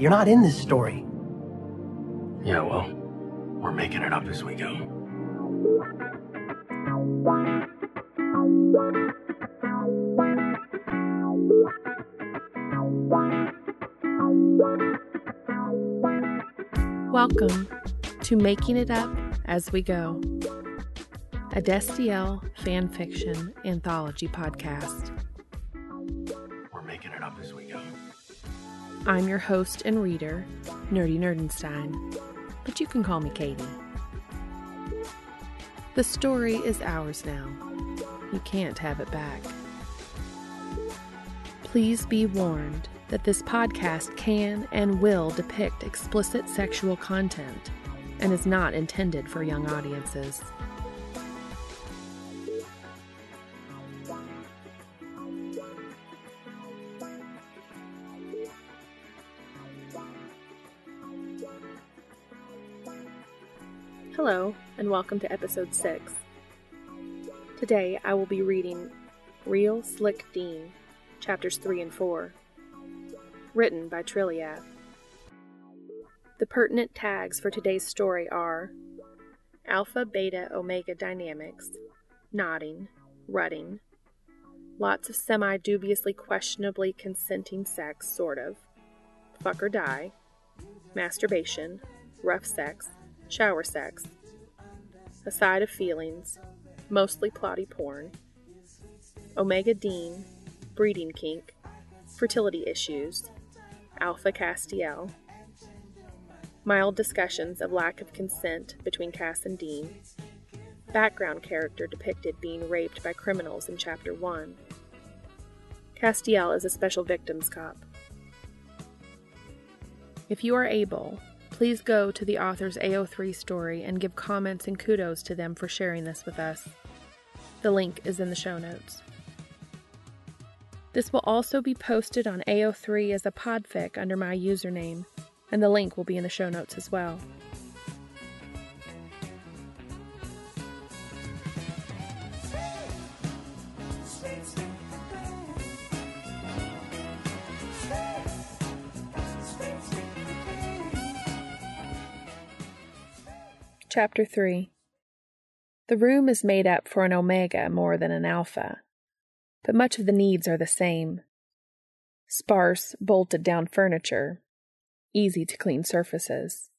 You're not in this story. Yeah, well, we're making it up as we go. Welcome to Making It Up as We Go, a Destiel fan fiction anthology podcast. I'm your host and reader, Nerdy Nerdenstein, but you can call me Katie. The story is ours now. You can't have it back. Please be warned that this podcast can and will depict explicit sexual content and is not intended for young audiences. And welcome to episode 6. Today I will be reading Real Slick Dean, chapters 3 and 4, written by Trilliath. The pertinent tags for today's story are Alpha Beta Omega Dynamics, Knotting, Rutting, lots of semi dubiously questionably consenting sex, sort of, fuck or die, masturbation, rough sex, shower sex, a side of feelings, mostly plotty porn, Omega Dean, breeding kink, fertility issues, Alpha Castiel, mild discussions of lack of consent between Cass and Dean, background character depicted being raped by criminals in Chapter 1. Castiel is a special victims cop. If you are able, please go to the author's AO3 story and give comments and kudos to them for sharing this with us. The link is in the show notes. This will also be posted on AO3 as a podfic under my username, and the link will be in the show notes as well. Chapter 3 The room is made up for an omega more than an alpha, but much of the needs are the same. Sparse, bolted down furniture, easy to clean surfaces,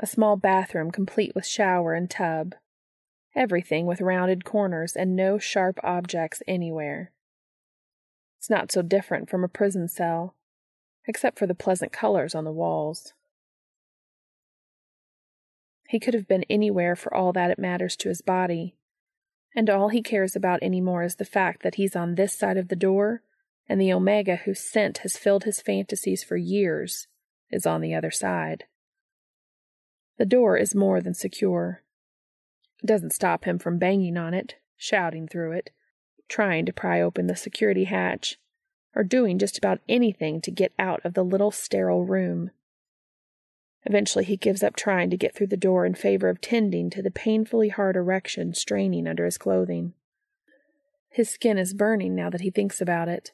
a small bathroom complete with shower and tub, everything with rounded corners and no sharp objects anywhere. It's not so different from a prison cell, except for the pleasant colors on the walls. He could have been anywhere for all that it matters to his body. And all he cares about any more is the fact that he's on this side of the door, and the Omega whose scent has filled his fantasies for years is on the other side. The door is more than secure. It doesn't stop him from banging on it, shouting through it, trying to pry open the security hatch, or doing just about anything to get out of the little sterile room. Eventually, he gives up trying to get through the door in favor of tending to the painfully hard erection straining under his clothing. His skin is burning now that he thinks about it.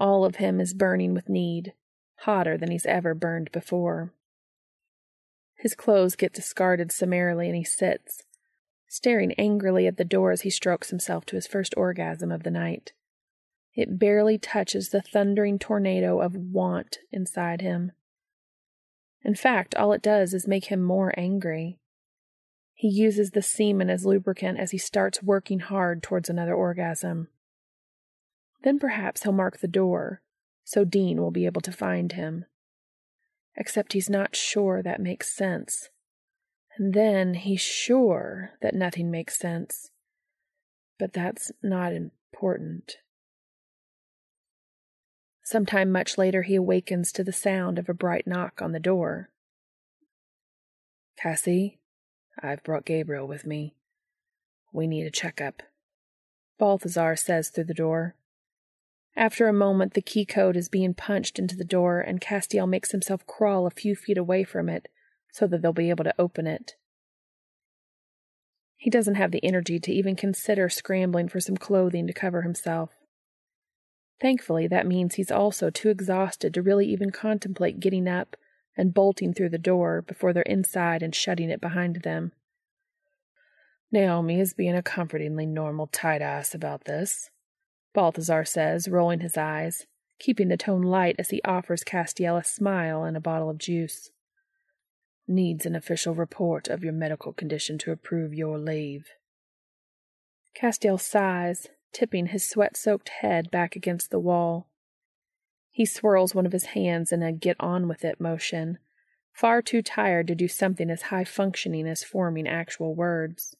All of him is burning with need, hotter than he's ever burned before. His clothes get discarded summarily and he sits, staring angrily at the door as he strokes himself to his first orgasm of the night. It barely touches the thundering tornado of want inside him. In fact, all it does is make him more angry. He uses the semen as lubricant as he starts working hard towards another orgasm. Then perhaps he'll mark the door, so Dean will be able to find him. Except he's not sure that makes sense. And then he's sure that nothing makes sense. But that's not important. Sometime much later, he awakens to the sound of a bright knock on the door. Cassie, I've brought Gabriel with me. We need a checkup. Balthazar says through the door. After a moment, the key code is being punched into the door, and Castiel makes himself crawl a few feet away from it so that they'll be able to open it. He doesn't have the energy to even consider scrambling for some clothing to cover himself. Thankfully, that means he's also too exhausted to really even contemplate getting up and bolting through the door before they're inside and shutting it behind them. Naomi is being a comfortingly normal tight ass about this, Balthazar says, rolling his eyes, keeping the tone light as he offers Castiel a smile and a bottle of juice. Needs an official report of your medical condition to approve your leave. Castiel sighs, tipping his sweat soaked head back against the wall. He swirls one of his hands in a get on with it motion, far too tired to do something as high functioning as forming actual words.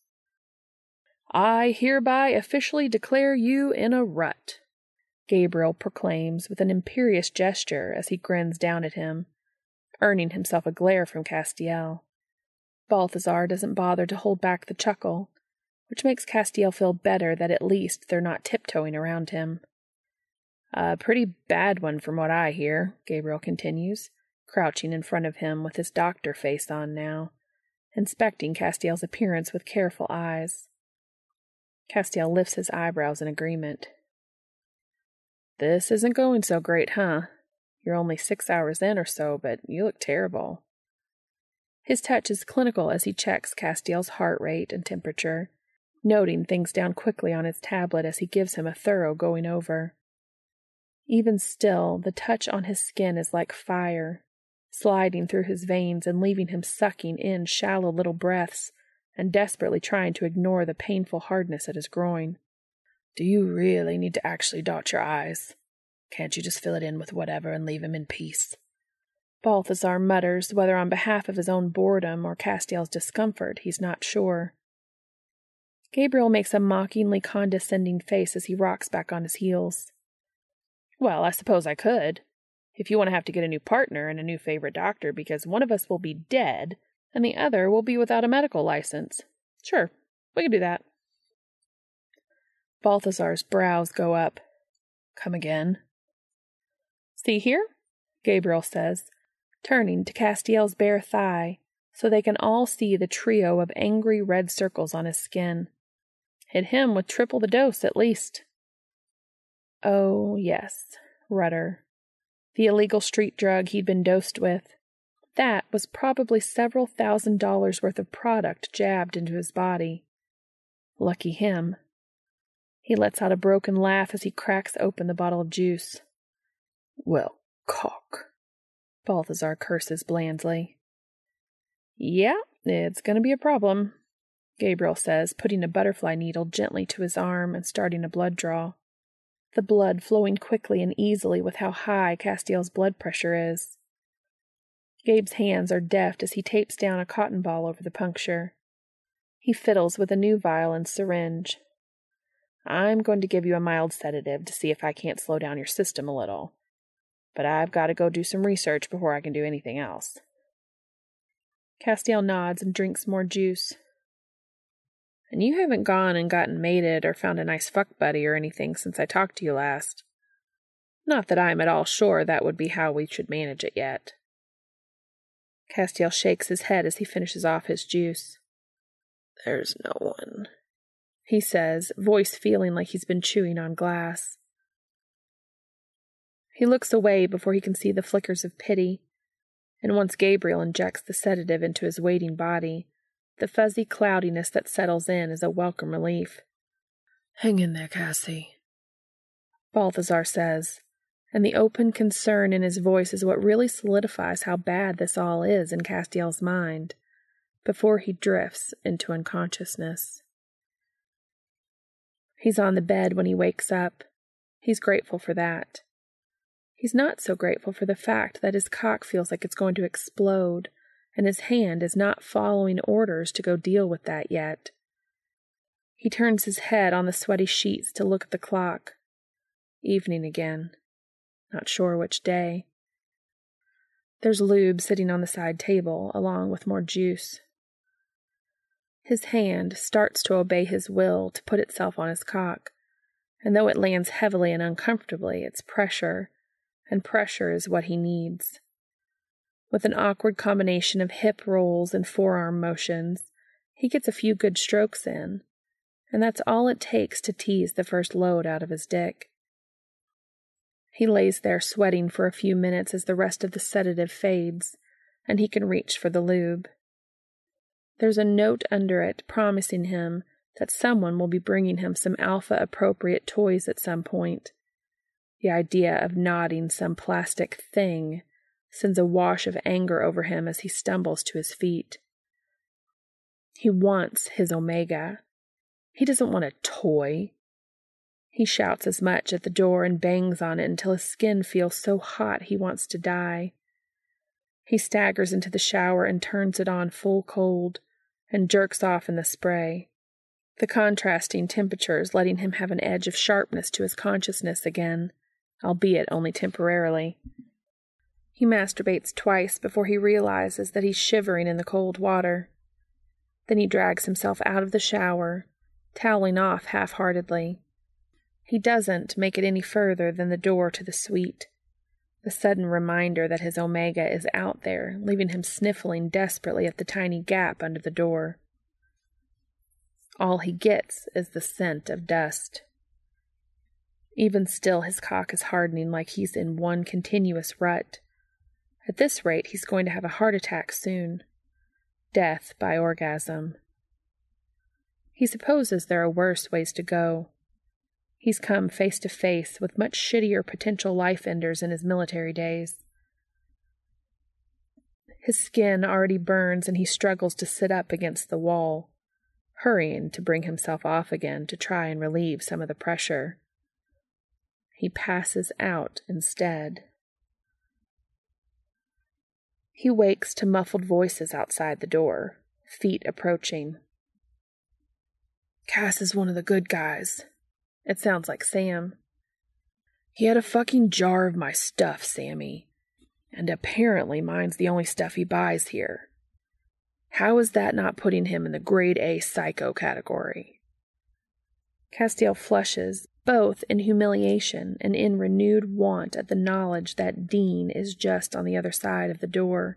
I hereby officially declare you in a rut, Gabriel proclaims with an imperious gesture as he grins down at him, earning himself a glare from Castiel. Balthazar doesn't bother to hold back the chuckle, which makes Castiel feel better that at least they're not tiptoeing around him. A pretty bad one from what I hear, Gabriel continues, crouching in front of him with his doctor face on now, inspecting Castiel's appearance with careful eyes. Castiel lifts his eyebrows in agreement. This isn't going so great, huh? You're only six hours in or so, but you look terrible. His touch is clinical as he checks Castiel's heart rate and temperature, noting things down quickly on his tablet as he gives him a thorough going over. Even still, the touch on his skin is like fire, sliding through his veins and leaving him sucking in shallow little breaths and desperately trying to ignore the painful hardness at his groin. Do you really need to actually dot your I's? Can't you just fill it in with whatever and leave him in peace? Balthazar mutters, whether on behalf of his own boredom or Castiel's discomfort, he's not sure. Gabriel makes a mockingly condescending face as he rocks back on his heels. Well, I suppose I could. If you want to have to get a new partner and a new favorite doctor because one of us will be dead and the other will be without a medical license. Sure, we can do that. Balthazar's brows go up. Come again. See here? Gabriel says, turning to Castiel's bare thigh so they can all see the trio of angry red circles on his skin. Hit him with triple the dose, at least. Oh, yes, Rutter. The illegal street drug he'd been dosed with. That was probably several thousand dollars worth of product jabbed into his body. Lucky him. He lets out a broken laugh as he cracks open the bottle of juice. Well, cock. Balthazar curses blandly. Yeah, it's going to be a problem. Gabriel says, putting a butterfly needle gently to his arm and starting a blood draw. The blood flowing quickly and easily with how high Castiel's blood pressure is. Gabe's hands are deft as he tapes down a cotton ball over the puncture. He fiddles with a new vial and syringe. I'm going to give you a mild sedative to see if I can't slow down your system a little. But I've got to go do some research before I can do anything else. Castiel nods and drinks more juice. And you haven't gone and gotten mated or found a nice fuck buddy or anything since I talked to you last. Not that I'm at all sure that would be how we should manage it yet. Castiel shakes his head as he finishes off his juice. There's no one, he says, voice feeling like he's been chewing on glass. He looks away before he can see the flickers of pity, and once Gabriel injects the sedative into his waiting body, the fuzzy cloudiness that settles in is a welcome relief. Hang in there, Cassie, Balthazar says, and the open concern in his voice is what really solidifies how bad this all is in Castiel's mind before he drifts into unconsciousness. He's on the bed when he wakes up. He's grateful for that. He's not so grateful for the fact that his cock feels like it's going to explode and his hand is not following orders to go deal with that yet. He turns his head on the sweaty sheets to look at the clock. Evening again. Not sure which day. There's lube sitting on the side table, along with more juice. His hand starts to obey his will to put itself on his cock, and though it lands heavily and uncomfortably, it's pressure, and pressure is what he needs. With an awkward combination of hip rolls and forearm motions, he gets a few good strokes in, and that's all it takes to tease the first load out of his dick. He lays there sweating for a few minutes as the rest of the sedative fades, and he can reach for the lube. There's a note under it promising him that someone will be bringing him some alpha appropriate toys at some point. The idea of knotting some plastic thing sends a wash of anger over him as he stumbles to his feet. He wants his Omega. He doesn't want a toy. He shouts as much at the door and bangs on it until his skin feels so hot he wants to die. He staggers into the shower and turns it on full cold and jerks off in the spray, the contrasting temperatures letting him have an edge of sharpness to his consciousness again, albeit only temporarily. He masturbates twice before he realizes that he's shivering in the cold water. Then he drags himself out of the shower, toweling off half heartedly. He doesn't make it any further than the door to the suite. The sudden reminder that his Omega is out there, leaving him sniffling desperately at the tiny gap under the door. All he gets is the scent of dust. Even still, his cock is hardening like he's in one continuous rut. At this rate, he's going to have a heart attack soon. Death by orgasm. He supposes there are worse ways to go. He's come face to face with much shittier potential life enders in his military days. His skin already burns and he struggles to sit up against the wall, hurrying to bring himself off again to try and relieve some of the pressure. He passes out instead. He wakes to muffled voices outside the door, feet approaching. Cass is one of the good guys, it sounds like Sam. He had a fucking jar of my stuff, Sammy. And apparently mine's the only stuff he buys here. How is that not putting him in the grade A psycho category? Castiel flushes, both in humiliation and in renewed want at the knowledge that Dean is just on the other side of the door.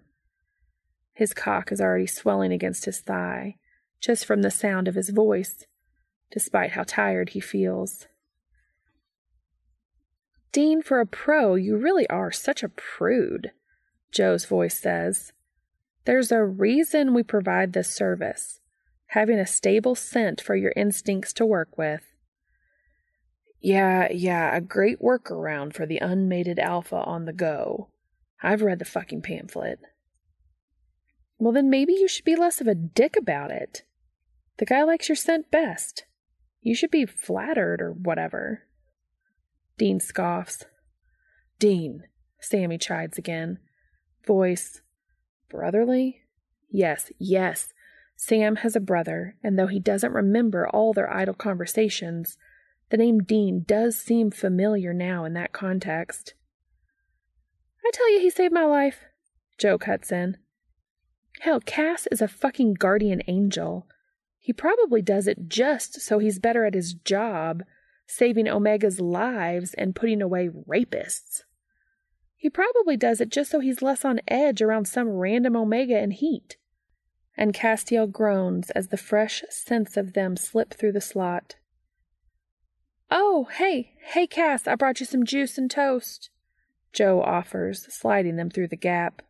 His cock is already swelling against his thigh, just from the sound of his voice, despite how tired he feels. Dean, for a pro, you really are such a prude, Jo's voice says. There's a reason we provide this service having a stable scent for your instincts to work with. Yeah, yeah, a great workaround for the unmated alpha on the go. I've read the fucking pamphlet. Well, then maybe you should be less of a dick about it. The guy likes your scent best. You should be flattered or whatever. Dean scoffs. Dean, Sammy chides again. Voice, brotherly? Yes, yes. Sam has a brother, and though he doesn't remember all their idle conversations, the name Dean does seem familiar now in that context. I tell you, he saved my life. Jo cuts in. Hell, Cass is a fucking guardian angel. He probably does it just so he's better at his job, saving Omega's lives and putting away rapists. He probably does it just so he's less on edge around some random Omega in heat. And Castiel groans as the fresh scents of them slip through the slot. Oh, hey, hey, Cass, I brought you some juice and toast. Jo offers, sliding them through the gap.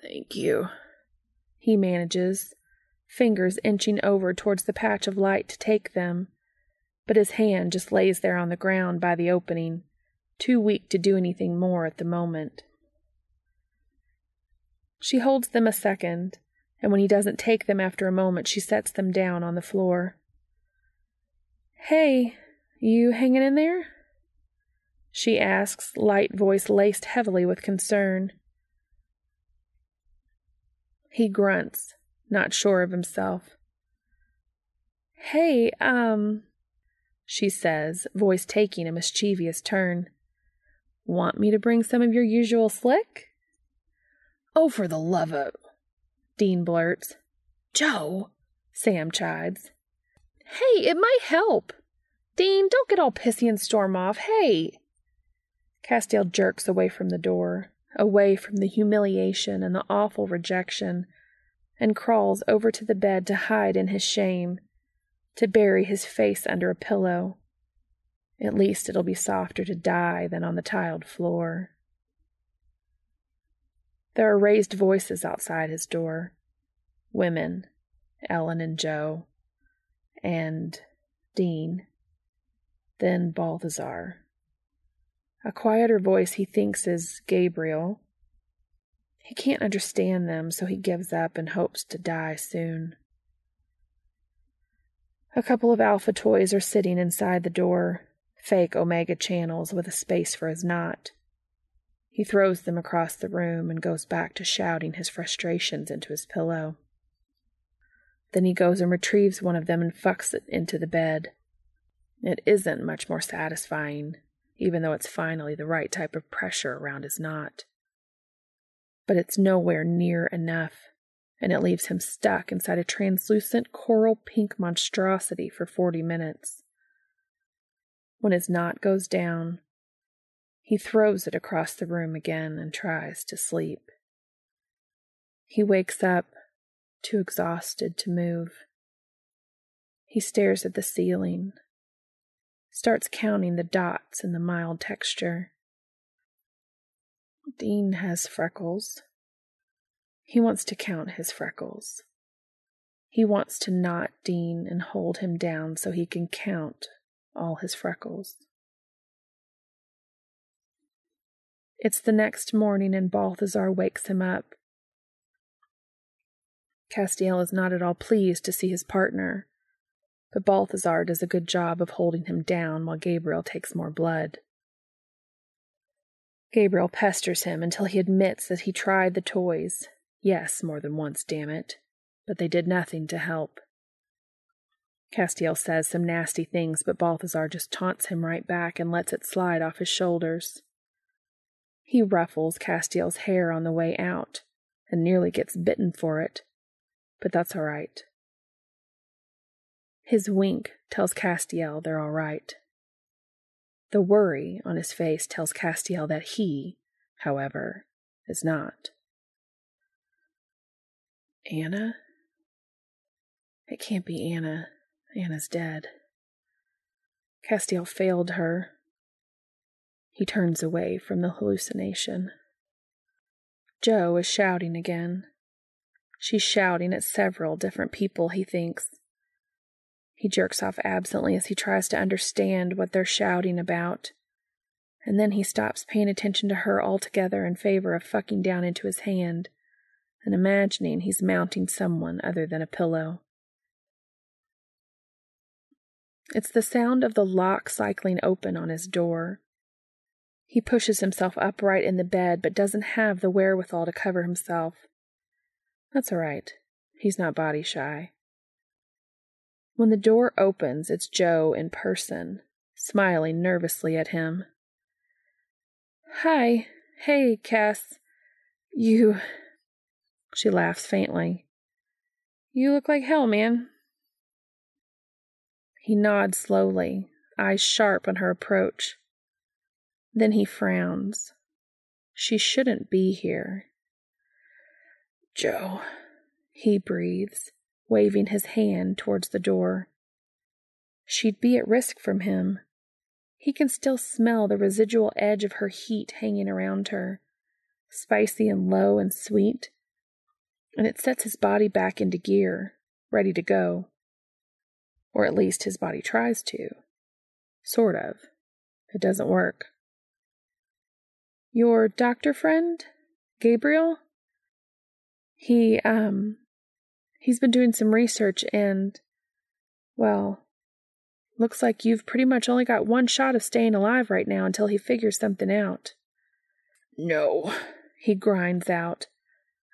Thank you, he manages, fingers inching over towards the patch of light to take them. But his hand just lays there on the ground by the opening, too weak to do anything more at the moment. She holds them a second, and when he doesn't take them after a moment, she sets them down on the floor. Hey, you hanging in there? She asks, light voice laced heavily with concern. He grunts, not sure of himself. Hey, um, she says, voice taking a mischievous turn. Want me to bring some of your usual slick? Oh, for the love of. Dean blurts. Jo, Sam chides. Hey, it might help. Dean, don't get all pissy and storm off. Hey. Castiel jerks away from the door, away from the humiliation and the awful rejection and crawls over to the bed to hide in his shame, to bury his face under a pillow. At least it'll be softer to die than on the tiled floor. There are raised voices outside his door. Women, Ellen and Jo, and Dean, then Balthazar. A quieter voice he thinks is Gabriel. He can't understand them, so he gives up and hopes to die soon. A couple of alpha toys are sitting inside the door, fake Omega channels with a space for his knot. He throws them across the room and goes back to shouting his frustrations into his pillow. Then he goes and retrieves one of them and fucks it into the bed. It isn't much more satisfying, even though it's finally the right type of pressure around his knot. But it's nowhere near enough, and it leaves him stuck inside a translucent coral pink monstrosity for forty minutes. When his knot goes down, he throws it across the room again and tries to sleep. He wakes up, too exhausted to move. He stares at the ceiling, starts counting the dots in the mild texture. Dean has freckles. He wants to count his freckles. He wants to knot Dean and hold him down so he can count all his freckles. It's the next morning, and Balthazar wakes him up. Castiel is not at all pleased to see his partner, but Balthazar does a good job of holding him down while Gabriel takes more blood. Gabriel pesters him until he admits that he tried the toys. Yes, more than once, damn it. But they did nothing to help. Castiel says some nasty things, but Balthazar just taunts him right back and lets it slide off his shoulders. He ruffles Castiel's hair on the way out and nearly gets bitten for it, but that's all right. His wink tells Castiel they're all right. The worry on his face tells Castiel that he, however, is not. Anna? It can't be Anna. Anna's dead. Castiel failed her, he turns away from the hallucination. Jo is shouting again. She's shouting at several different people, he thinks. He jerks off absently as he tries to understand what they're shouting about. And then he stops paying attention to her altogether in favor of fucking down into his hand and imagining he's mounting someone other than a pillow. It's the sound of the lock cycling open on his door. He pushes himself upright in the bed, but doesn't have the wherewithal to cover himself. That's all right. He's not body shy. When the door opens, it's Jo in person, smiling nervously at him. Hi. Hey, Cass. You. She laughs faintly. You look like hell, man. He nods slowly, eyes sharp on her approach. Then he frowns. She shouldn't be here. Jo, he breathes, waving his hand towards the door. She'd be at risk from him. He can still smell the residual edge of her heat hanging around her, spicy and low and sweet, and it sets his body back into gear, ready to go. Or at least his body tries to. Sort of. It doesn't work. Your doctor friend, Gabriel? He, um, he's been doing some research and, well, looks like you've pretty much only got one shot of staying alive right now until he figures something out. No, he grinds out,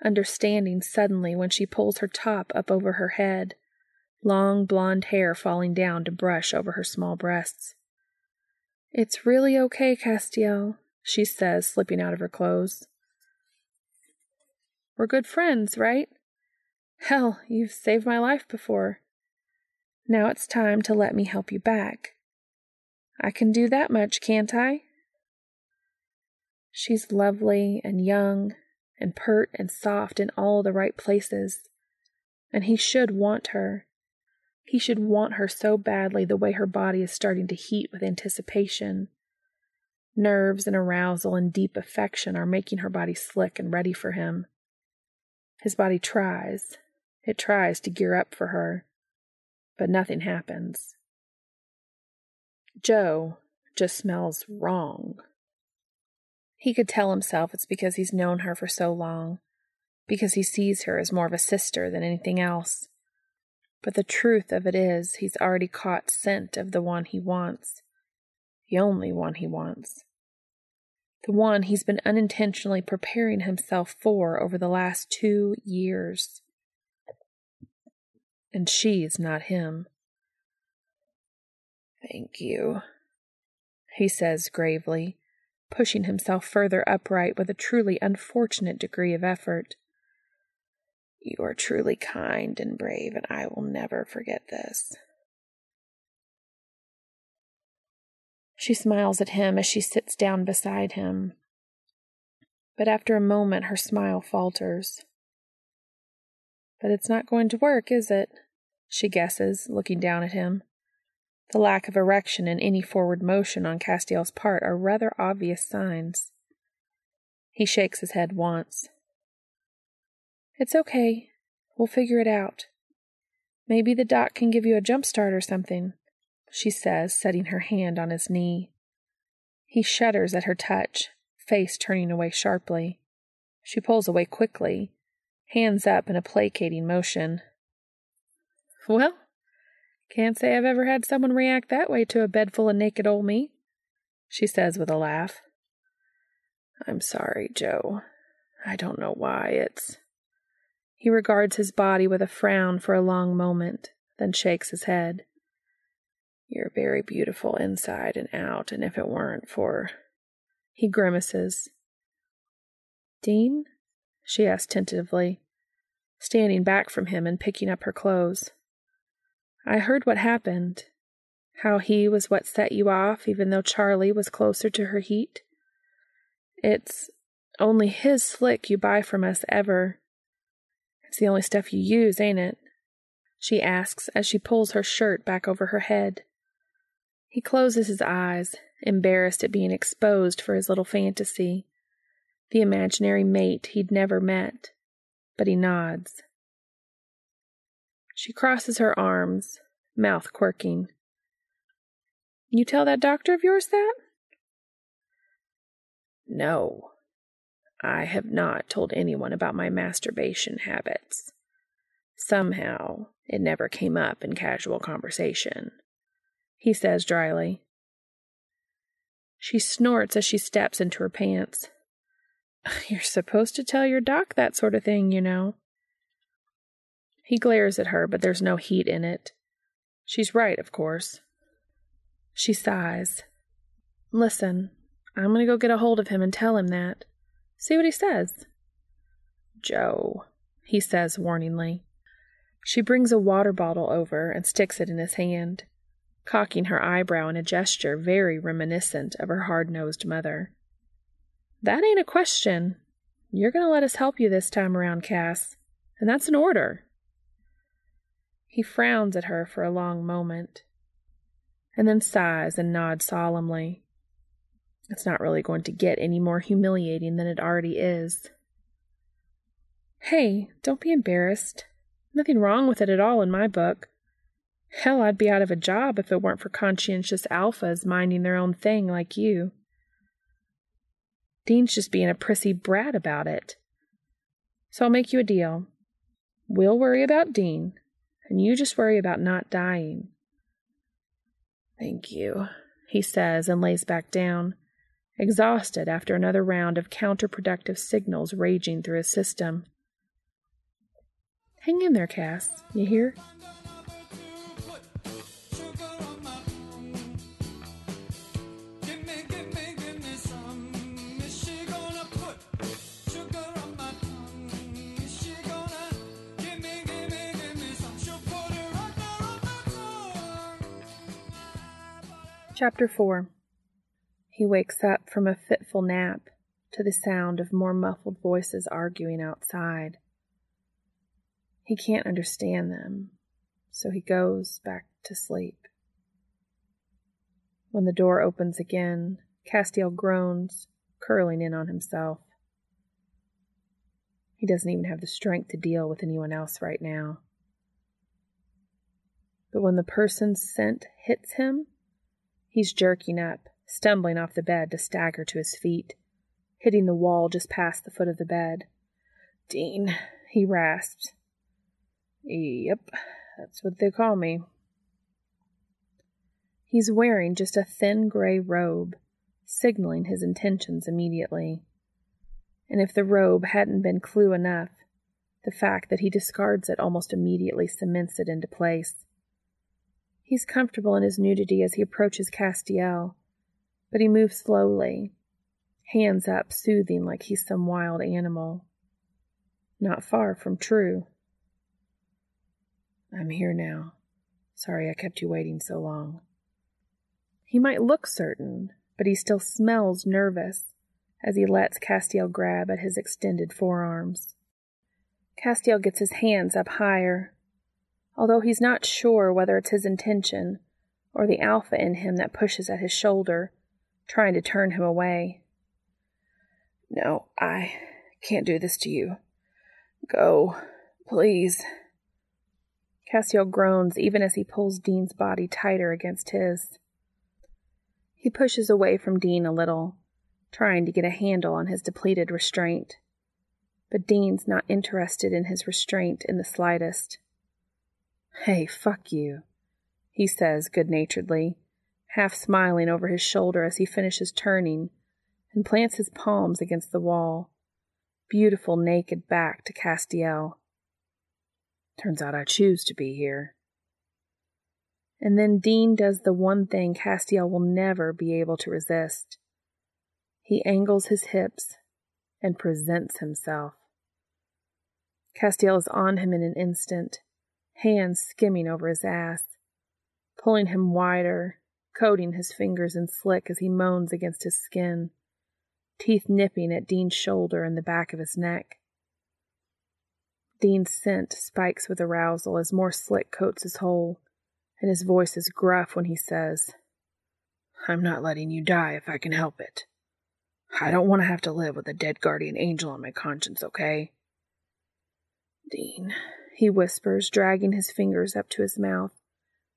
understanding suddenly when she pulls her top up over her head, long blonde hair falling down to brush over her small breasts. It's really okay, Castiel she says, slipping out of her clothes. We're good friends, right? Hell, you've saved my life before. Now it's time to let me help you back. I can do that much, can't I? She's lovely and young and pert and soft in all the right places, and he should want her. He should want her so badly the way her body is starting to heat with anticipation. Nerves and arousal and deep affection are making her body slick and ready for him. His body tries, it tries to gear up for her, but nothing happens. Jo just smells wrong. He could tell himself it's because he's known her for so long, because he sees her as more of a sister than anything else. But the truth of it is, he's already caught scent of the one he wants, the only one he wants, the one he's been unintentionally preparing himself for over the last two years. And she's not him. Thank you, he says gravely, pushing himself further upright with a truly unfortunate degree of effort. You are truly kind and brave, and I will never forget this. She smiles at him as she sits down beside him. But after a moment, her smile falters. But it's not going to work, is it? She guesses, looking down at him. The lack of erection and any forward motion on Castiel's part are rather obvious signs. He shakes his head once. It's okay. We'll figure it out. Maybe the doc can give you a jump start or something, she says, setting her hand on his knee. He shudders at her touch, face turning away sharply. She pulls away quickly, hands up in a placating motion. Well, can't say I've ever had someone react that way to a bed full of naked old me, she says with a laugh. I'm sorry, Jo. I don't know why. It's. He regards his body with a frown for a long moment, then shakes his head. You're very beautiful inside and out, and if it weren't for. He grimaces. Dean? she asked tentatively, standing back from him and picking up her clothes. I heard what happened. How he was what set you off, even though Charlie was closer to her heat. It's only his slick you buy from us ever, it's the only stuff you use, ain't it? She asks as she pulls her shirt back over her head. He closes his eyes, embarrassed at being exposed for his little fantasy, the imaginary mate he'd never met, but he nods. She crosses her arms, mouth quirking. You tell that doctor of yours that? No, I have not told anyone about my masturbation habits. Somehow, it never came up in casual conversation. He says dryly. She snorts as she steps into her pants. You're supposed to tell your doc that sort of thing, you know. He glares at her, but there's no heat in it. She's right, of course. She sighs. Listen, I'm going to go get a hold of him and tell him that. See what he says. Jo, he says warningly. She brings a water bottle over and sticks it in his hand, cocking her eyebrow in a gesture very reminiscent of her hard nosed mother. That ain't a question. You're going to let us help you this time around, Cass, and that's an order. He frowns at her for a long moment, and then sighs and nods solemnly. It's not really going to get any more humiliating than it already is. Hey, don't be embarrassed. Nothing wrong with it at all in my book. Hell, I'd be out of a job if it weren't for conscientious alphas minding their own thing like you. Dean's just being a prissy brat about it. So I'll make you a deal. We'll worry about Dean, and you just worry about not dying. Thank you, he says and lays back down exhausted after another round of counterproductive signals raging through his system. Hang in there, Cass. You hear? Chapter 4 he wakes up from a fitful nap to the sound of more muffled voices arguing outside. He can't understand them, so he goes back to sleep. When the door opens again, Castiel groans, curling in on himself. He doesn't even have the strength to deal with anyone else right now. But when the person's scent hits him, he's jerking up, stumbling off the bed to stagger to his feet, hitting the wall just past the foot of the bed. Dean, he rasps. Yep, that's what they call me. He's wearing just a thin gray robe, signaling his intentions immediately. And if the robe hadn't been clue enough, the fact that he discards it almost immediately cements it into place. He's comfortable in his nudity as he approaches Castiel, but he moves slowly, hands up, soothing like he's some wild animal. Not far from true. I'm here now. Sorry I kept you waiting so long. He might look certain, but he still smells nervous as he lets Castiel grab at his extended forearms. Castiel gets his hands up higher, although he's not sure whether it's his intention or the alpha in him that pushes at his shoulder, trying to turn him away. No, I can't do this to you. Go, please. Castiel groans even as he pulls Dean's body tighter against his. He pushes away from Dean a little, trying to get a handle on his depleted restraint. But Dean's not interested in his restraint in the slightest. Hey, fuck you, he says good naturedly, half smiling over his shoulder as he finishes turning and plants his palms against the wall, beautiful naked back to Castiel. Turns out I choose to be here. And then Dean does the one thing Castiel will never be able to resist. He angles his hips and presents himself. Castiel is on him in an instant, hands skimming over his ass, pulling him wider, coating his fingers in slick as he moans against his skin, teeth nipping at Dean's shoulder and the back of his neck. Dean's scent spikes with arousal as more slick coats his hole, and his voice is gruff when he says, I'm not letting you die if I can help it. I don't want to have to live with a dead guardian angel on my conscience, okay? Dean, he whispers, dragging his fingers up to his mouth,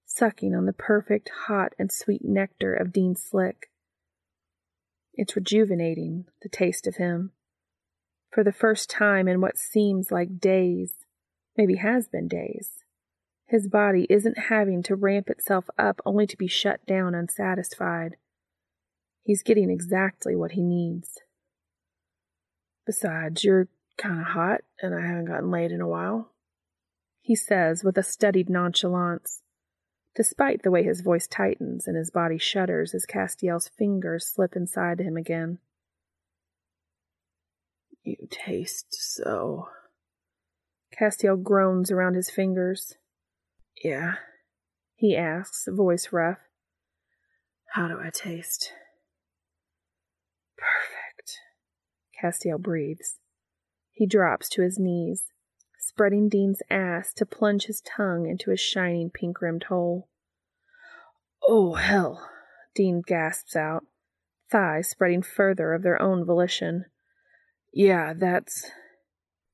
sucking on the perfect, hot, and sweet nectar of Dean Slick. It's rejuvenating, the taste of him. For the first time in what seems like days, maybe has been days, his body isn't having to ramp itself up only to be shut down unsatisfied. He's getting exactly what he needs. Besides, you're kind of hot, and I haven't gotten laid in a while he says with a studied nonchalance, despite the way his voice tightens and his body shudders as Castiel's fingers slip inside him again. You taste so. Castiel groans around his fingers. Yeah, he asks, voice rough. How do I taste? Perfect. Castiel breathes. He drops to his knees, spreading Dean's ass to plunge his tongue into his shining pink rimmed hole. Oh, hell, Dean gasps out, thighs spreading further of their own volition. Yeah, that's.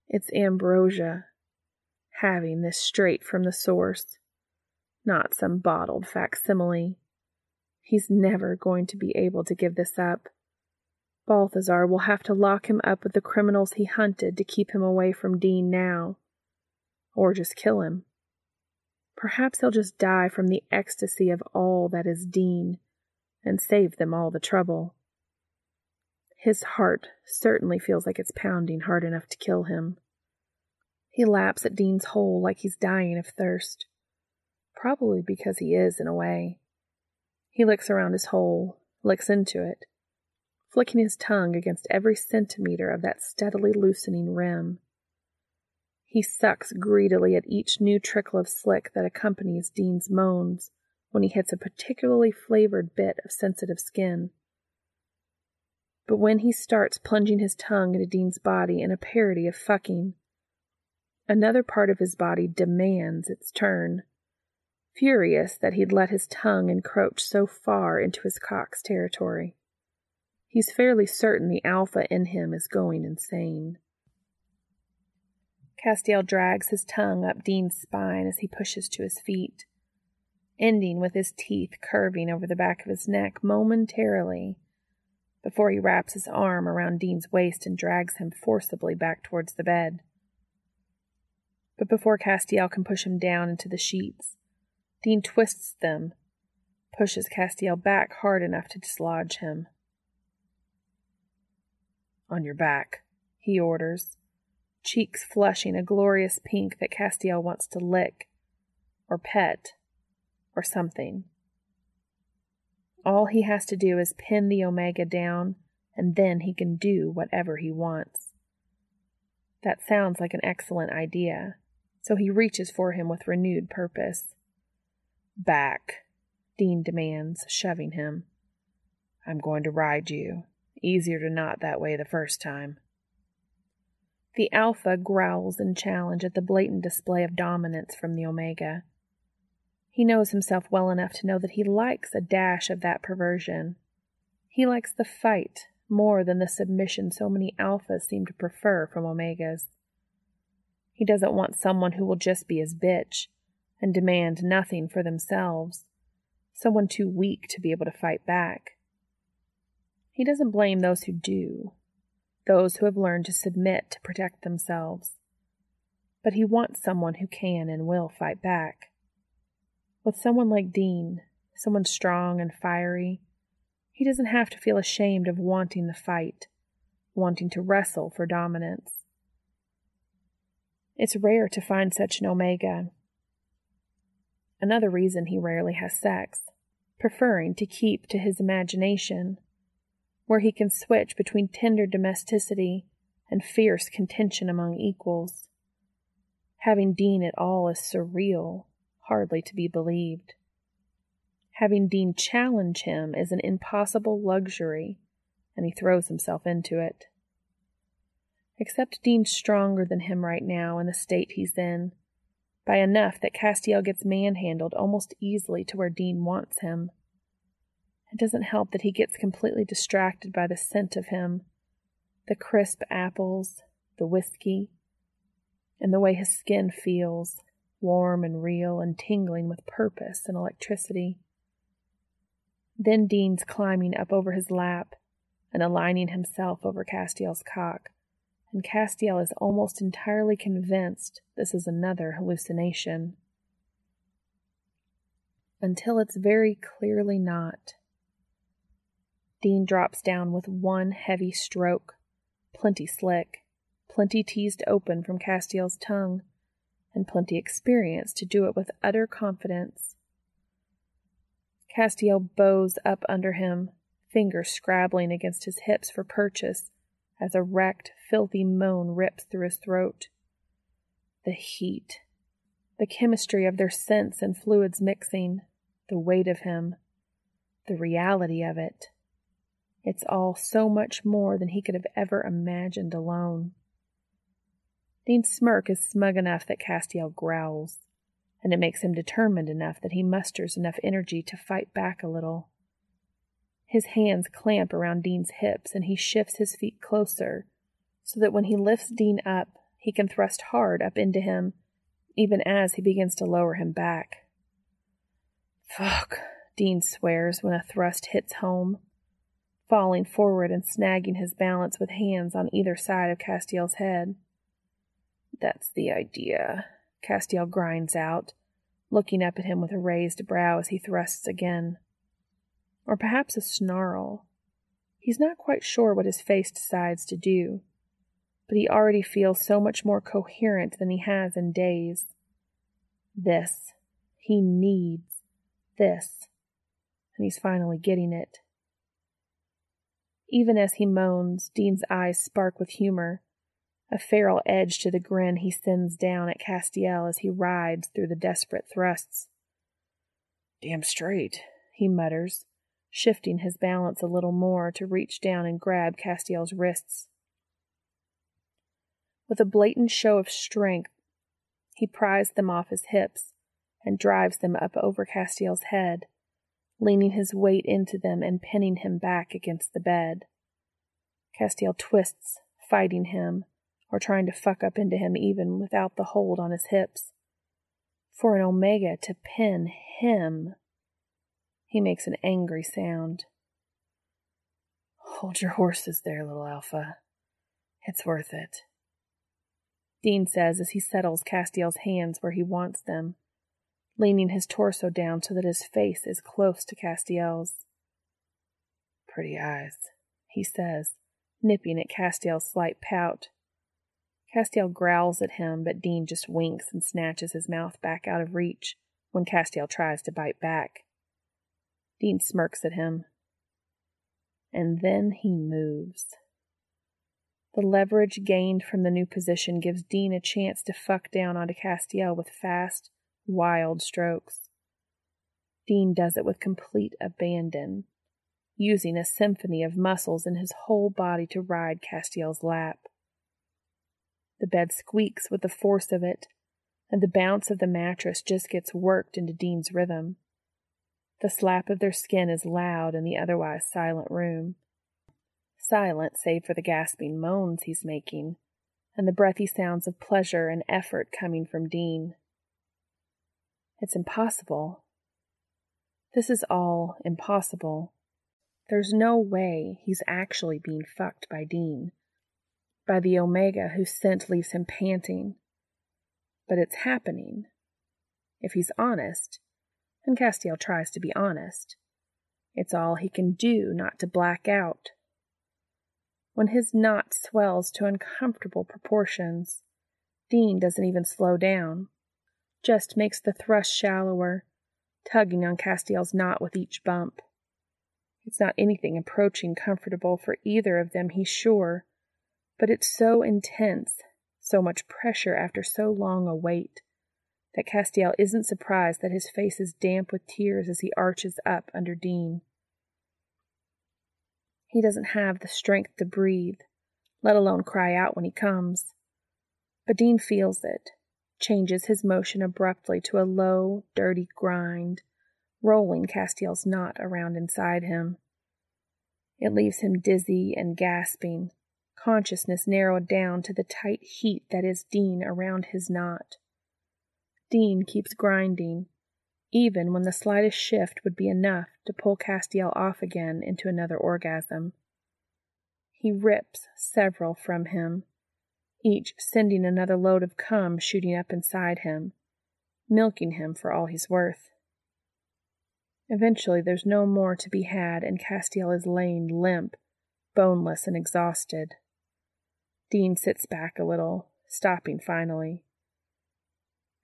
It's ambrosia, having this straight from the source, not some bottled facsimile. He's never going to be able to give this up. Balthazar will have to lock him up with the criminals he hunted to keep him away from Dean now. Or just kill him. Perhaps he'll just die from the ecstasy of all that is Dean and save them all the trouble. His heart certainly feels like it's pounding hard enough to kill him. He laps at Dean's hole like he's dying of thirst. Probably because he is, in a way. He licks around his hole, licks into it, flicking his tongue against every centimeter of that steadily loosening rim. He sucks greedily at each new trickle of slick that accompanies Dean's moans when he hits a particularly flavored bit of sensitive skin. But when he starts plunging his tongue into Dean's body in a parody of fucking, another part of his body demands its turn, furious that he'd let his tongue encroach so far into his cock's territory. He's fairly certain the alpha in him is going insane. Castiel drags his tongue up Dean's spine as he pushes to his feet, ending with his teeth curving over the back of his neck momentarily before he wraps his arm around Dean's waist and drags him forcibly back towards the bed. But before Castiel can push him down into the sheets, Dean twists them, pushes Castiel back hard enough to dislodge him. On your back, he orders, cheeks flushing a glorious pink that Castiel wants to lick, or pet, or something. All he has to do is pin the Omega down, and then he can do whatever he wants. That sounds like an excellent idea, so he reaches for him with renewed purpose. Back, Dean demands, shoving him. I'm going to ride you. Easier to knot that way the first time. The Alpha growls in challenge at the blatant display of dominance from the Omega. He knows himself well enough to know that he likes a dash of that perversion. He likes the fight more than the submission so many Alphas seem to prefer from Omegas. He doesn't want someone who will just be his bitch, and demand nothing for themselves, someone too weak to be able to fight back. He doesn't blame those who do, those who have learned to submit to protect themselves. But he wants someone who can and will fight back. With someone like Dean, someone strong and fiery, he doesn't have to feel ashamed of wanting the fight, wanting to wrestle for dominance. It's rare to find such an Omega, another reason he rarely has sex, preferring to keep to his imagination, where he can switch between tender domesticity and fierce contention among equals. Having Dean at all is surreal, hardly to be believed. Having Dean challenge him is an impossible luxury, and he throws himself into it. Except Dean's stronger than him right now in the state he's in, by enough that Castiel gets manhandled almost easily to where Dean wants him. It doesn't help that he gets completely distracted by the scent of him, the crisp apples, the whiskey, and the way his skin feels, warm and real and tingling with purpose and electricity. Then Dean's climbing up over his lap and aligning himself over Castiel's cock and Castiel is almost entirely convinced this is another hallucination. Until it's very clearly not. Dean drops down with one heavy stroke, plenty slick, plenty teased open from Castiel's tongue, and plenty experience to do it with utter confidence. Castiel bows up under him, fingers scrabbling against his hips for purchase as a wrecked, filthy moan rips through his throat. The heat, the chemistry of their scents and fluids mixing, the weight of him, the reality of it. It's all so much more than he could have ever imagined alone. Dean's smirk is smug enough that Castiel growls, and it makes him determined enough that he musters enough energy to fight back a little. His hands clamp around Dean's hips, and he shifts his feet closer so that when he lifts Dean up, he can thrust hard up into him, even as he begins to lower him back. Fuck, Dean swears when a thrust hits home, falling forward and snagging his balance with hands on either side of Castiel's head. That's the idea, Castiel grinds out, looking up at him with a raised brow as he thrusts again or perhaps a snarl. He's not quite sure what his face decides to do, but he already feels so much more coherent than he has in days. This. He needs this. And he's finally getting it. Even as he moans, Dean's eyes spark with humor, a feral edge to the grin he sends down at Castiel as he rides through the desperate thrusts. Damn straight, he mutters, shifting his balance a little more to reach down and grab Castiel's wrists. With a blatant show of strength, he pries them off his hips and drives them up over Castiel's head, leaning his weight into them and pinning him back against the bed. Castiel twists, fighting him, or trying to fuck up into him even without the hold on his hips. For an Omega to pin him, he makes an angry sound. Hold your horses there, little Alpha. It's worth it. Dean says as he settles Castiel's hands where he wants them, leaning his torso down so that his face is close to Castiel's. Pretty eyes, he says, nipping at Castiel's slight pout. Castiel growls at him, but Dean just winks and snatches his mouth back out of reach when Castiel tries to bite back. Dean smirks at him. And then he moves. The leverage gained from the new position gives Dean a chance to fuck down onto Castiel with fast, wild strokes. Dean does it with complete abandon, using a symphony of muscles in his whole body to ride Castiel's lap. The bed squeaks with the force of it, and the bounce of the mattress just gets worked into Dean's rhythm. The slap of their skin is loud in the otherwise silent room. Silent save for the gasping moans he's making, and the breathy sounds of pleasure and effort coming from Dean. It's impossible. This is all impossible. There's no way he's actually being fucked by Dean by the Omega whose scent leaves him panting. But it's happening. If he's honest, and Castiel tries to be honest, it's all he can do not to black out. When his knot swells to uncomfortable proportions, Dean doesn't even slow down, just makes the thrust shallower, tugging on Castiel's knot with each bump. It's not anything approaching comfortable for either of them, he's sure, but it's so intense, so much pressure after so long a wait, that Castiel isn't surprised that his face is damp with tears as he arches up under Dean. He doesn't have the strength to breathe, let alone cry out when he comes. But Dean feels it, changes his motion abruptly to a low, dirty grind, rolling Castiel's knot around inside him. It leaves him dizzy and gasping, consciousness narrowed down to the tight heat that is Dean around his knot. Dean keeps grinding, even when the slightest shift would be enough to pull Castiel off again into another orgasm. He rips several from him, each sending another load of cum shooting up inside him, milking him for all he's worth. Eventually, there's no more to be had, and Castiel is laying limp, boneless, and exhausted. Dean sits back a little, stopping finally.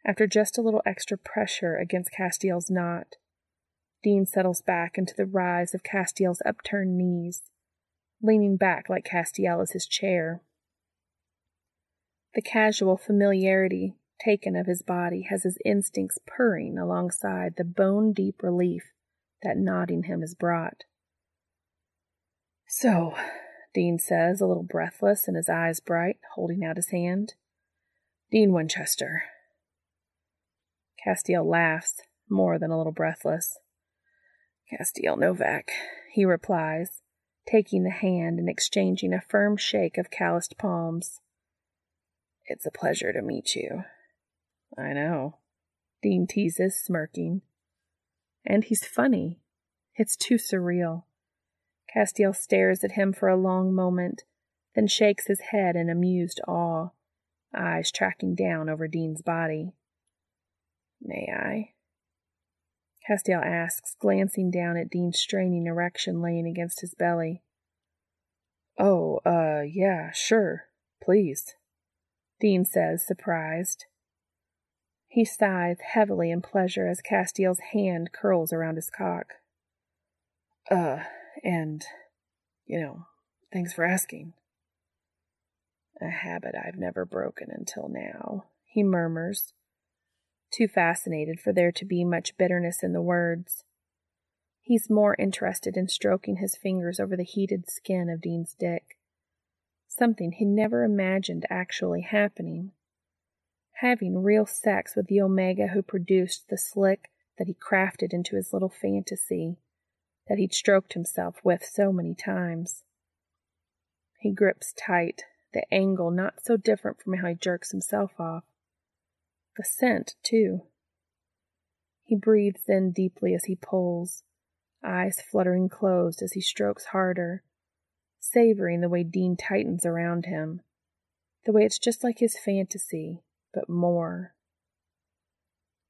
After just a little extra pressure against Castiel's knot, Dean settles back into the rise of Castiel's upturned knees, leaning back like Castiel is his chair. The casual familiarity taken of his body has his instincts purring alongside the bone deep relief that knotting him has brought. So, Dean says, a little breathless and his eyes bright, holding out his hand. Dean Winchester. Castiel laughs, more than a little breathless. Castiel Novak, he replies, taking the hand and exchanging a firm shake of calloused palms. It's a pleasure to meet you. I know, Dean teases, smirking. And he's funny. It's too surreal. Castiel stares at him for a long moment, then shakes his head in amused awe, eyes tracking down over Dean's body. May I? Castiel asks, glancing down at Dean's straining erection laying against his belly. Oh, uh, yeah, sure, please, Dean says, surprised. He sighs heavily in pleasure as Castiel's hand curls around his cock. Uh, and, you know, thanks for asking. A habit I've never broken until now, he murmurs, too fascinated for there to be much bitterness in the words. He's more interested in stroking his fingers over the heated skin of Dean's dick, something he never imagined actually happening. having real sex with the Omega who produced the slick that he crafted into his little fantasy that he'd stroked himself with so many times. He grips tight, the angle not so different from how he jerks himself off. The scent, too. He breathes in deeply as he pulls, eyes fluttering closed as he strokes harder, savoring the way Dean tightens around him, the way it's just like his fantasy, but more.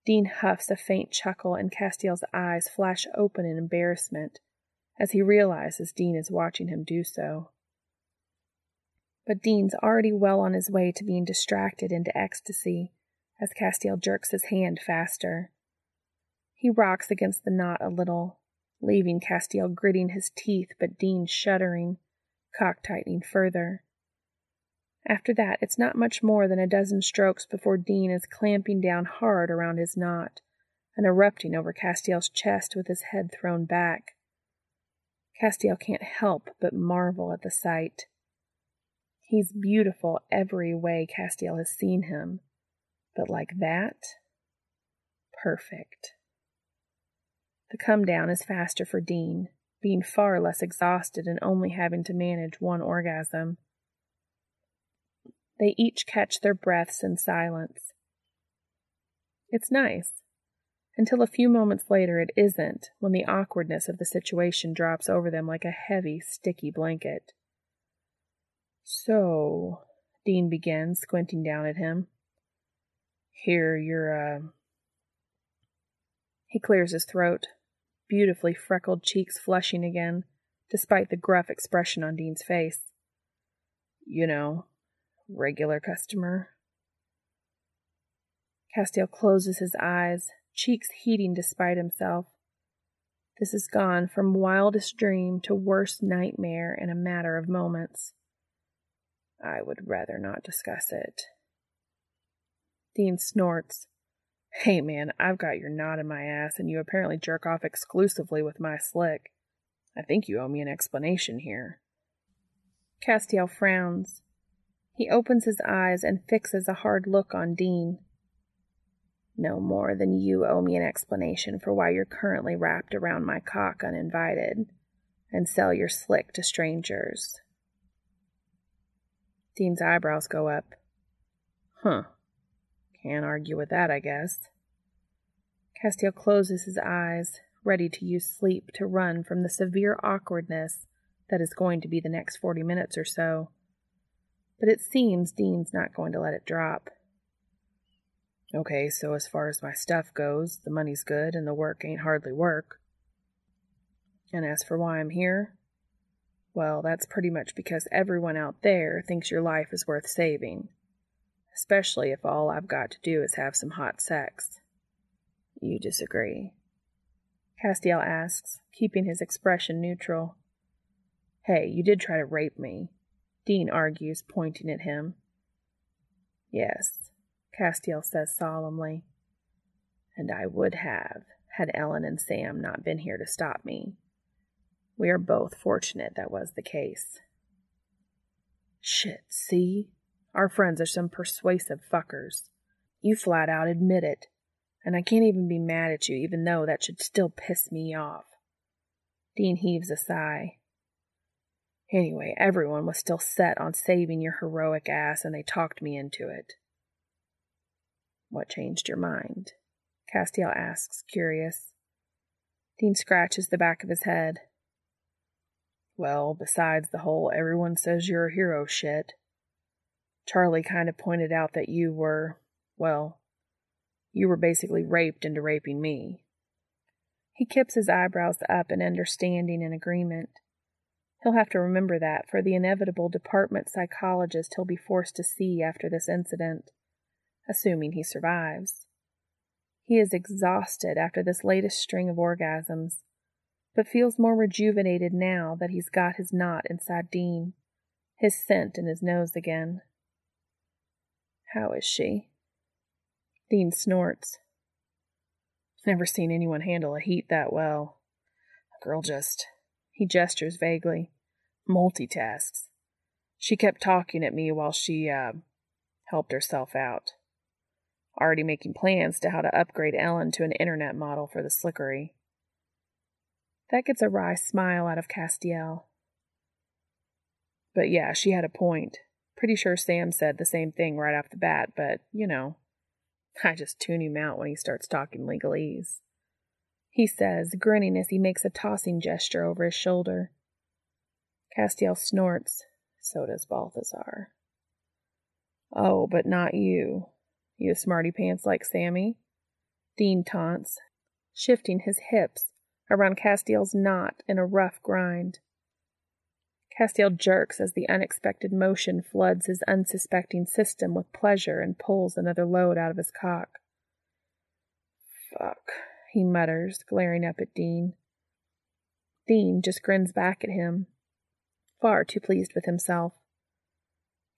Dean huffs a faint chuckle, and Castiel's eyes flash open in embarrassment as he realizes Dean is watching him do so. But Dean's already well on his way to being distracted into ecstasy as Castiel jerks his hand faster. He rocks against the knot a little, leaving Castiel gritting his teeth but Dean shuddering, cock tightening further. After that, it's not much more than a dozen strokes before Dean is clamping down hard around his knot and erupting over Castiel's chest with his head thrown back. Castiel can't help but marvel at the sight. He's beautiful every way Castiel has seen him, but like that? Perfect. The come down is faster for Dean, being far less exhausted and only having to manage one orgasm. They each catch their breaths in silence. It's nice. Until a few moments later, it isn't, when the awkwardness of the situation drops over them like a heavy, sticky blanket. So, Dean begins, squinting down at him. Here, you're, uh. He clears his throat, beautifully freckled cheeks flushing again, despite the gruff expression on Dean's face. You know, regular customer. Castiel closes his eyes, cheeks heating despite himself. This has gone from wildest dream to worst nightmare in a matter of moments. I would rather not discuss it. Dean snorts. Hey man, I've got your knot in my ass, and you apparently jerk off exclusively with my slick. I think you owe me an explanation here. Castiel frowns. He opens his eyes and fixes a hard look on Dean. No more than you owe me an explanation for why you're currently wrapped around my cock uninvited and sell your slick to strangers. Dean's eyebrows go up. Huh. Can't argue with that, I guess. Castiel closes his eyes, ready to use sleep to run from the severe awkwardness that is going to be the next forty minutes or so but it seems Dean's not going to let it drop. Okay, so as far as my stuff goes, the money's good and the work ain't hardly work. And as for why I'm here, well, that's pretty much because everyone out there thinks your life is worth saving, especially if all I've got to do is have some hot sex. You disagree? Castiel asks, keeping his expression neutral. Hey, you did try to rape me, Dean argues, pointing at him. Yes, Castiel says solemnly. And I would have, had Ellen and Sam not been here to stop me. We are both fortunate that was the case. Shit, see? Our friends are some persuasive fuckers. You flat out admit it. And I can't even be mad at you, even though that should still piss me off. Dean heaves a sigh. Anyway, everyone was still set on saving your heroic ass, and they talked me into it. What changed your mind? Castiel asks, curious. Dean scratches the back of his head. Well, besides the whole everyone says you're a hero shit, Charlie kind of pointed out that you were, well, you were basically raped into raping me. He kips his eyebrows up in understanding and agreement. He'll have to remember that for the inevitable department psychologist he'll be forced to see after this incident, assuming he survives. He is exhausted after this latest string of orgasms, but feels more rejuvenated now that he's got his knot inside Dean, his scent in his nose again. How is she? Dean snorts. Never seen anyone handle a heat that well. A girl just he gestures vaguely. Multitasks. She kept talking at me while she, uh, helped herself out. already making plans to how to upgrade Ellen to an internet model for the slickery. That gets a wry smile out of Castiel. But yeah, she had a point. Pretty sure Sam said the same thing right off the bat, but, you know, I just tune him out when he starts talking legalese. He says, grinning as he makes a tossing gesture over his shoulder. Castiel snorts. So does Balthazar. Oh, but not you. You smarty pants like Sammy? Dean taunts, shifting his hips around Castiel's knot in a rough grind. Castiel jerks as the unexpected motion floods his unsuspecting system with pleasure and pulls another load out of his cock. Fuck, he mutters, glaring up at Dean. Dean just grins back at him, far too pleased with himself.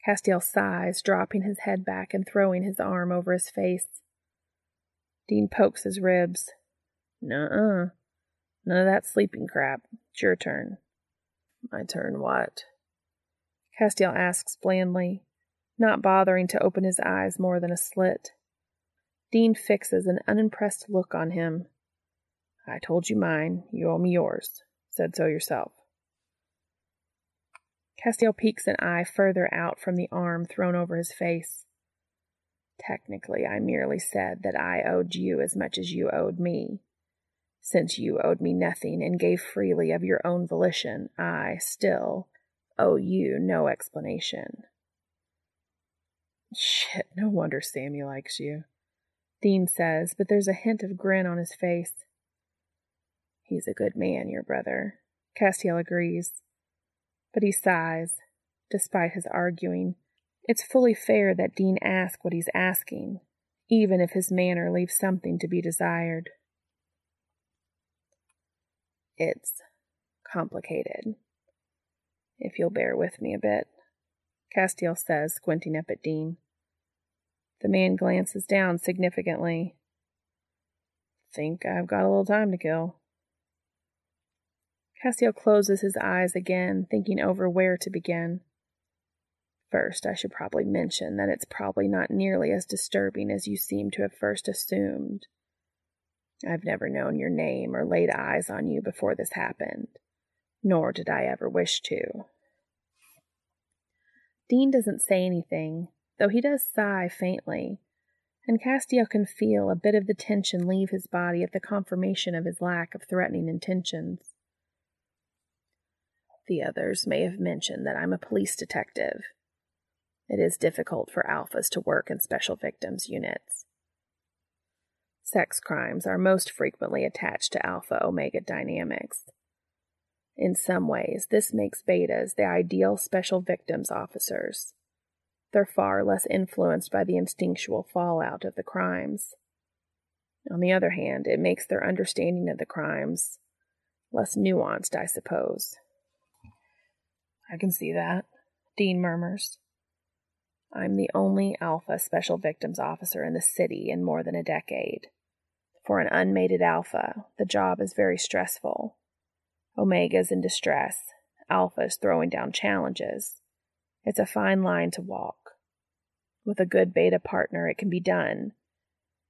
Castiel sighs, dropping his head back and throwing his arm over his face. Dean pokes his ribs. Nuh-uh. None of that sleeping crap. It's your turn. My turn what? Castiel asks blandly, not bothering to open his eyes more than a slit. Dean fixes an unimpressed look on him. I told you mine, you owe me yours. Said so yourself. Castiel peeks an eye further out from the arm thrown over his face. Technically, I merely said that I owed you as much as you owed me. Since you owed me nothing and gave freely of your own volition, I still owe you no explanation. Shit, no wonder Sammy likes you. Dean says, but there's a hint of grin on his face. He's a good man, your brother. Castiel agrees but he sighs, despite his arguing. It's fully fair that Dean ask what he's asking, even if his manner leaves something to be desired. It's complicated. If you'll bear with me a bit, Castiel says, squinting up at Dean. The man glances down significantly. Think I've got a little time to kill. Castiel closes his eyes again, thinking over where to begin. First, I should probably mention that it's probably not nearly as disturbing as you seem to have first assumed. I've never known your name or laid eyes on you before this happened, nor did I ever wish to. Dean doesn't say anything, though he does sigh faintly, and Castiel can feel a bit of the tension leave his body at the confirmation of his lack of threatening intentions. The others may have mentioned that I'm a police detective. It is difficult for alphas to work in special victims units. Sex crimes are most frequently attached to alpha omega dynamics. In some ways, this makes betas the ideal special victims officers. They're far less influenced by the instinctual fallout of the crimes. On the other hand, it makes their understanding of the crimes less nuanced, I suppose. I can see that, Dean murmurs. I'm the only Alpha Special Victims Officer in the city in more than a decade. For an unmated Alpha, the job is very stressful. Omega's in distress, Alpha's throwing down challenges. It's a fine line to walk. With a good beta partner, it can be done,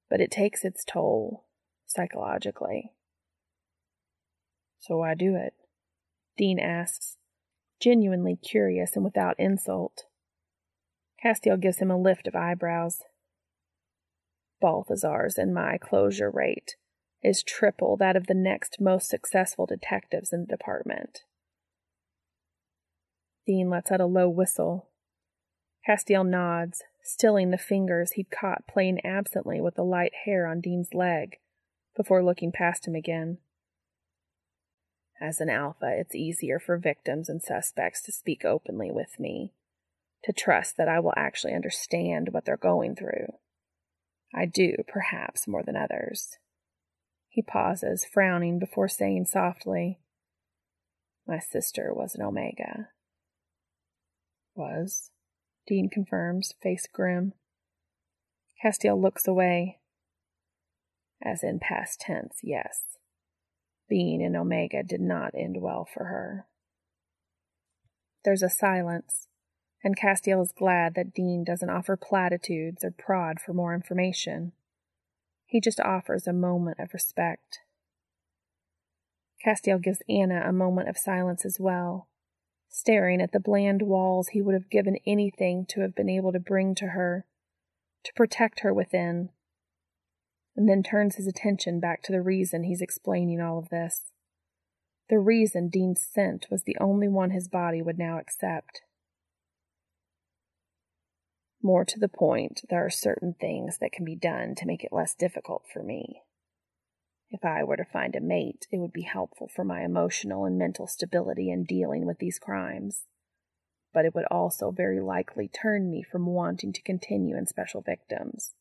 but it takes its toll psychologically. So why do it? Dean asks, genuinely curious and without insult. Castiel gives him a lift of eyebrows. Balthazar's and my closure rate is triple that of the next most successful detectives in the department. Dean lets out a low whistle. Castiel nods, stilling the fingers he'd caught playing absently with the light hair on Dean's leg, before looking past him again. As an alpha, it's easier for victims and suspects to speak openly with me, to trust that I will actually understand what they're going through. I do, perhaps, more than others. He pauses, frowning, before saying softly, My sister was an Omega. Was? Dean confirms, face grim. Castiel looks away. As in past tense, yes being an Omega did not end well for her. There's a silence, and Castiel is glad that Dean doesn't offer platitudes or prod for more information. He just offers a moment of respect. Castiel gives Anna a moment of silence as well, staring at the bland walls he would have given anything to have been able to bring to her, to protect her within, and then turns his attention back to the reason he's explaining all of this. The reason Dean's scent was the only one his body would now accept. More to the point, there are certain things that can be done to make it less difficult for me. If I were to find a mate, it would be helpful for my emotional and mental stability in dealing with these crimes. But it would also very likely turn me from wanting to continue in special victims.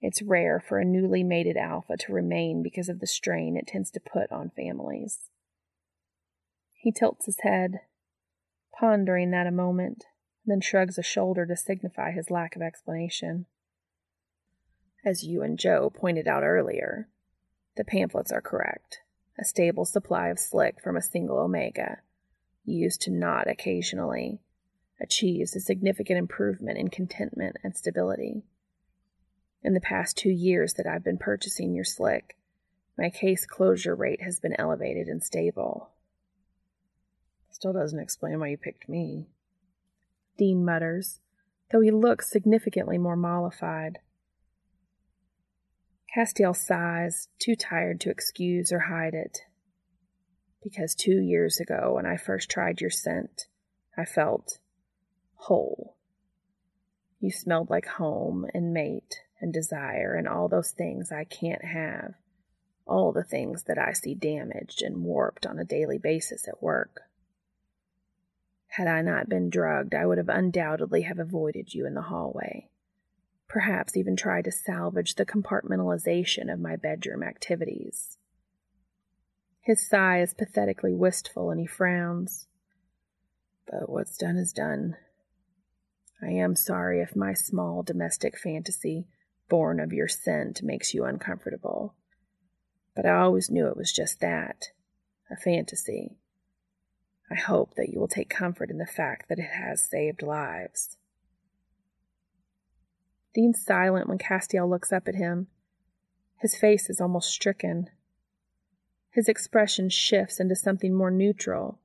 It's rare for a newly mated alpha to remain because of the strain it tends to put on families. He tilts his head, pondering that a moment, then shrugs a shoulder to signify his lack of explanation. As you and Jo pointed out earlier, the pamphlets are correct. A stable supply of slick from a single omega, used to knot occasionally, achieves a significant improvement in contentment and stability. In the past two years that I've been purchasing your slick, my case closure rate has been elevated and stable. Still doesn't explain why you picked me. Dean mutters, though he looks significantly more mollified. Castiel sighs, too tired to excuse or hide it. Because two years ago, when I first tried your scent, I felt whole. You smelled like home and mate and desire and all those things I can't have, all the things that I see damaged and warped on a daily basis at work. Had I not been drugged, I would have undoubtedly have avoided you in the hallway perhaps even tried to salvage the compartmentalization of my bedroom activities. His sigh is pathetically wistful and he frowns. But what's done is done. I am sorry if my small domestic fantasy, born of your scent, makes you uncomfortable. But I always knew it was just that a fantasy. I hope that you will take comfort in the fact that it has saved lives. Dean's silent when Castiel looks up at him. His face is almost stricken. His expression shifts into something more neutral.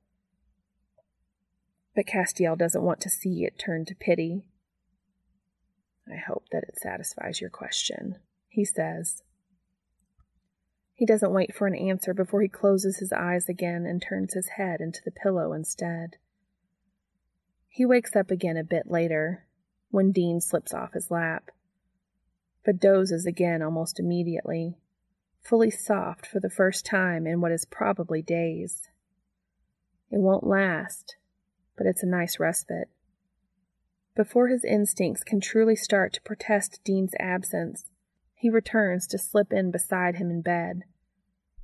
But Castiel doesn't want to see it turn to pity. I hope that it satisfies your question, he says. He doesn't wait for an answer before he closes his eyes again and turns his head into the pillow instead. He wakes up again a bit later, when Dean slips off his lap, but dozes again almost immediately, fully soft for the first time in what is probably days. It won't last, but it's a nice respite. Before his instincts can truly start to protest Dean's absence, he returns to slip in beside him in bed,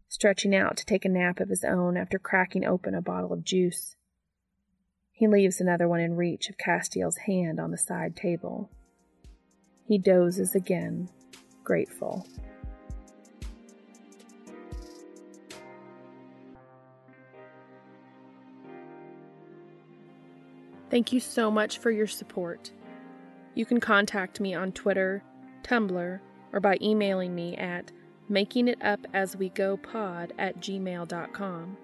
stretching out to take a nap of his own after cracking open a bottle of juice. He leaves another one in reach of Castiel's hand on the side table. He dozes again, grateful. Thank you so much for your support. You can contact me on Twitter, Tumblr, or by emailing me at makingitupaswegopod at gmail.com.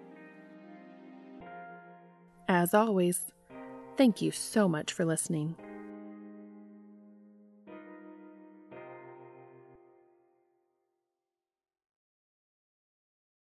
As always, thank you so much for listening.